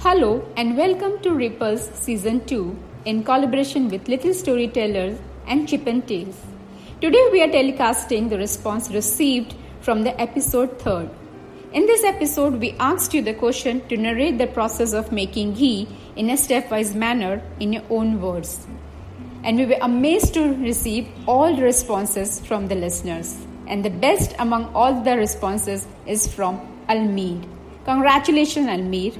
Hello and welcome to Ripples Season 2 in collaboration with Little Storytellers and Chip and Tales. Today we are telecasting the response received from the episode 3rd. In this episode, we asked you the question to narrate the process of making ghee in a stepwise manner in your own words. And we were amazed to receive all the responses from the listeners. And the best among all the responses is from Almir. Congratulations, Almir.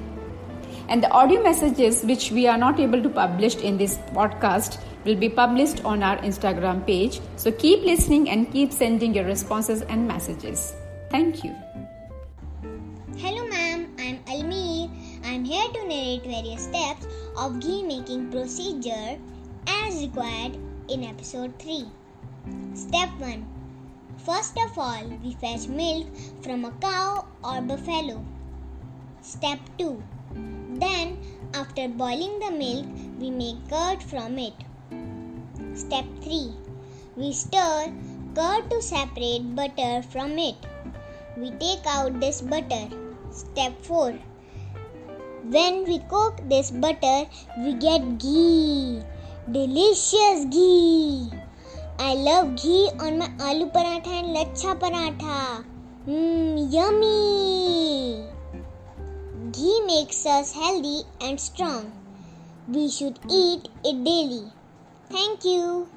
And the audio messages which we are not able to publish in this podcast will be published on our Instagram page. So keep listening and keep sending your responses and messages. Thank you. Hello ma'am, I'm Almi. I'm here to narrate various steps of ghee making procedure as required in episode 3. Step 1. First of all, we fetch milk from a cow or buffalo. Step 2. Then, after boiling the milk, we make curd from it. Step 3. We stir curd to separate butter from it. We take out this butter. Step 4. When we cook this butter, we get ghee. Delicious ghee. I love ghee on my aloo paratha and lachha paratha. Mmm, yummy. Makes us healthy and strong. We should eat it daily. Thank you.